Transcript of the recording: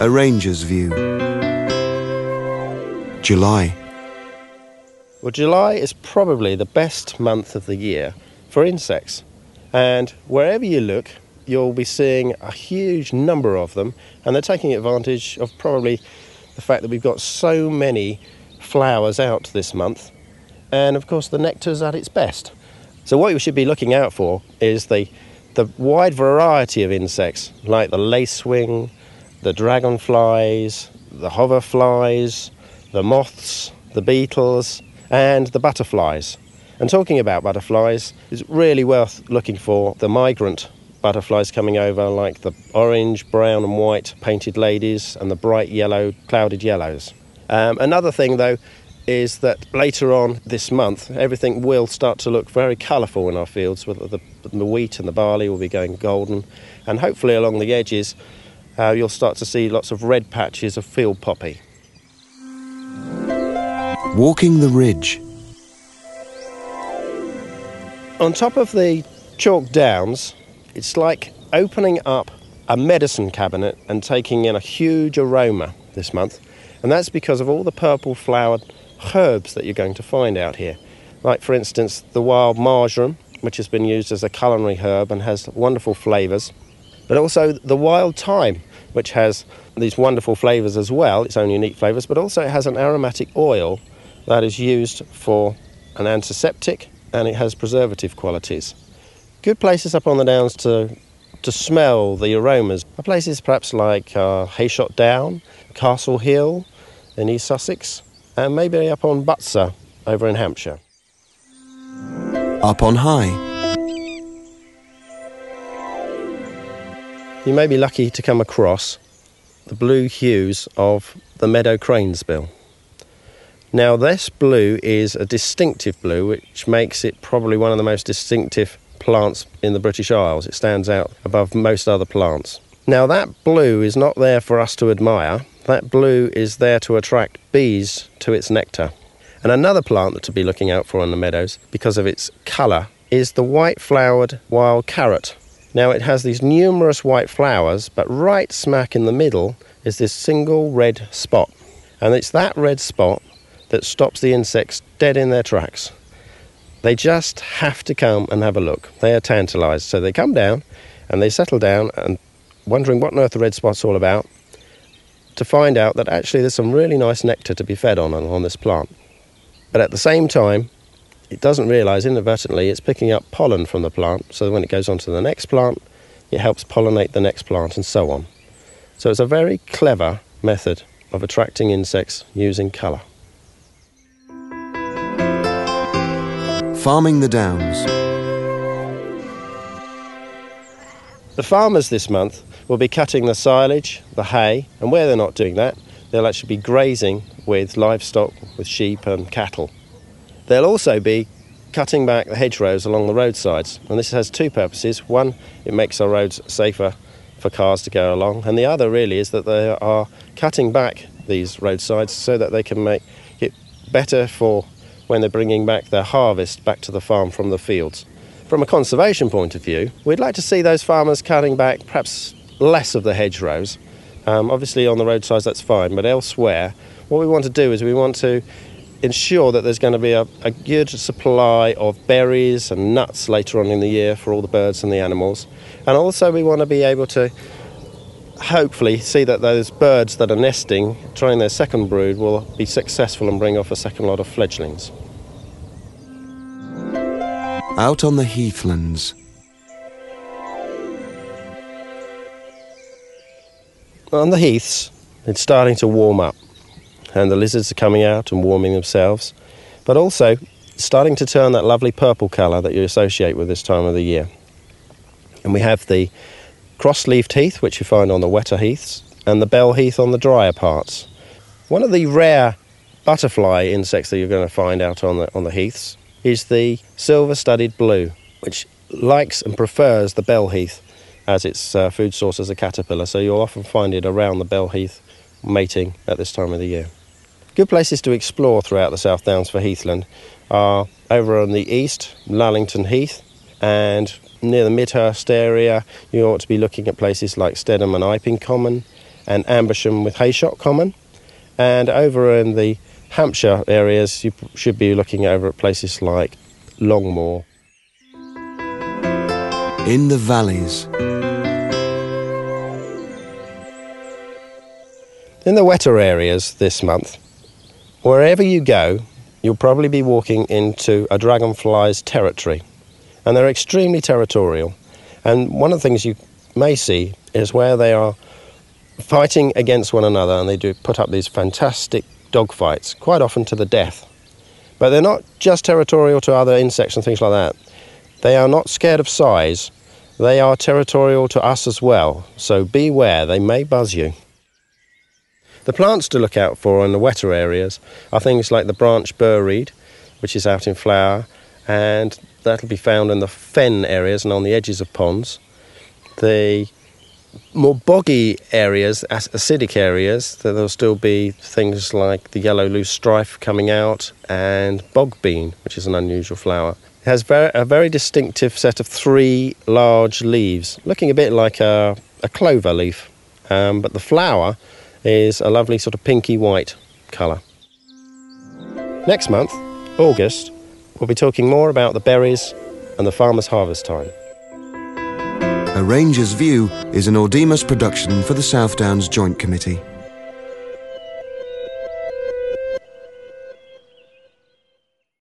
A ranger's view. July. Well, July is probably the best month of the year for insects. And wherever you look, you'll be seeing a huge number of them, and they're taking advantage of probably the fact that we've got so many flowers out this month, and of course, the nectar's at its best. So, what you should be looking out for is the, the wide variety of insects, like the lacewing, the dragonflies, the hoverflies, the moths, the beetles, and the butterflies. And talking about butterflies, it's really worth looking for the migrant butterflies coming over, like the orange, brown, and white painted ladies and the bright yellow, clouded yellows. Um, another thing, though, is that later on this month, everything will start to look very colourful in our fields. With the, the wheat and the barley will be going golden, and hopefully along the edges, uh, you'll start to see lots of red patches of field poppy. Walking the ridge. On top of the chalk downs, it's like opening up a medicine cabinet and taking in a huge aroma this month. And that's because of all the purple flowered herbs that you're going to find out here. Like, for instance, the wild marjoram, which has been used as a culinary herb and has wonderful flavours. But also the wild thyme, which has these wonderful flavours as well, its own unique flavours, but also it has an aromatic oil that is used for an antiseptic and it has preservative qualities. Good places up on the downs to to smell the aromas are places perhaps like uh, Heyshott Down, Castle Hill in East Sussex, and maybe up on Butser over in Hampshire. Up on high. You may be lucky to come across the blue hues of the meadow crane's bill. Now, this blue is a distinctive blue, which makes it probably one of the most distinctive plants in the British Isles. It stands out above most other plants. Now, that blue is not there for us to admire, that blue is there to attract bees to its nectar. And another plant that to be looking out for in the meadows, because of its colour, is the white flowered wild carrot. Now, it has these numerous white flowers, but right smack in the middle is this single red spot. And it's that red spot that stops the insects dead in their tracks. They just have to come and have a look. They are tantalised. So they come down and they settle down and wondering what on earth the red spot's all about to find out that actually there's some really nice nectar to be fed on on this plant. But at the same time, it doesn't realise inadvertently it's picking up pollen from the plant. So when it goes on to the next plant, it helps pollinate the next plant and so on. So it's a very clever method of attracting insects using colour. Farming the Downs. The farmers this month will be cutting the silage, the hay, and where they're not doing that, they'll actually be grazing with livestock, with sheep and cattle. They'll also be cutting back the hedgerows along the roadsides, and this has two purposes. One, it makes our roads safer for cars to go along, and the other really is that they are cutting back these roadsides so that they can make it better for when they're bringing back their harvest back to the farm from the fields. From a conservation point of view, we'd like to see those farmers cutting back perhaps less of the hedgerows. Um, obviously, on the roadsides, that's fine, but elsewhere, what we want to do is we want to ensure that there's going to be a, a, good supply of berries and nuts later on in the year for all the birds and the animals. And also, we want to be able to hopefully see that those birds that are nesting, trying their second brood, will be successful and bring off a second lot of fledglings. Out on the heathlands. On the heaths, it's starting to warm up, and the lizards are coming out and warming themselves, but also starting to turn that lovely purple colour that you associate with this time of the year. And we have the cross-leaved heath, which you find on the wetter heaths, and the bell heath on the drier parts. One of the rare butterfly insects that you're going to find out on the, on the heaths is the silver-studded blue, which likes and prefers the bell heath as its uh, food source as a caterpillar, so you'll often find it around the bell heath mating at this time of the year. Good places to explore throughout the South Downs for heathland are over on the east, Lullington Heath, and near the Midhurst area, you ought to be looking at places like Stedham and Iping Common, and Ambersham with Heyshott Common. And over in the Hampshire areas, you should be looking over at places like Longmoor. In the valleys. In the wetter areas this month, wherever you go, you'll probably be walking into a dragonfly's territory. And they're extremely territorial. And one of the things you may see is where they are fighting against one another and they do put up these fantastic dogfights, quite often to the death. But they're not just territorial to other insects and things like that. They are not scared of size, they are territorial to us as well. So beware, they may buzz you. The plants to look out for in the wetter areas are things like the branch bur-reed, which is out in flower, and that'll be found in the fen areas and on the edges of ponds. The more boggy areas, acidic areas, there'll still be things like the yellow loosestrife coming out and bog bean, which is an unusual flower. It has very, a very distinctive set of three large leaves, looking a bit like a, a clover leaf, um, but the flower is a lovely sort of pinky white colour. Next month, August, we'll be talking more about the berries and the farmer's harvest time. A Ranger's View is an Audemus production for the South Downs Joint Committee.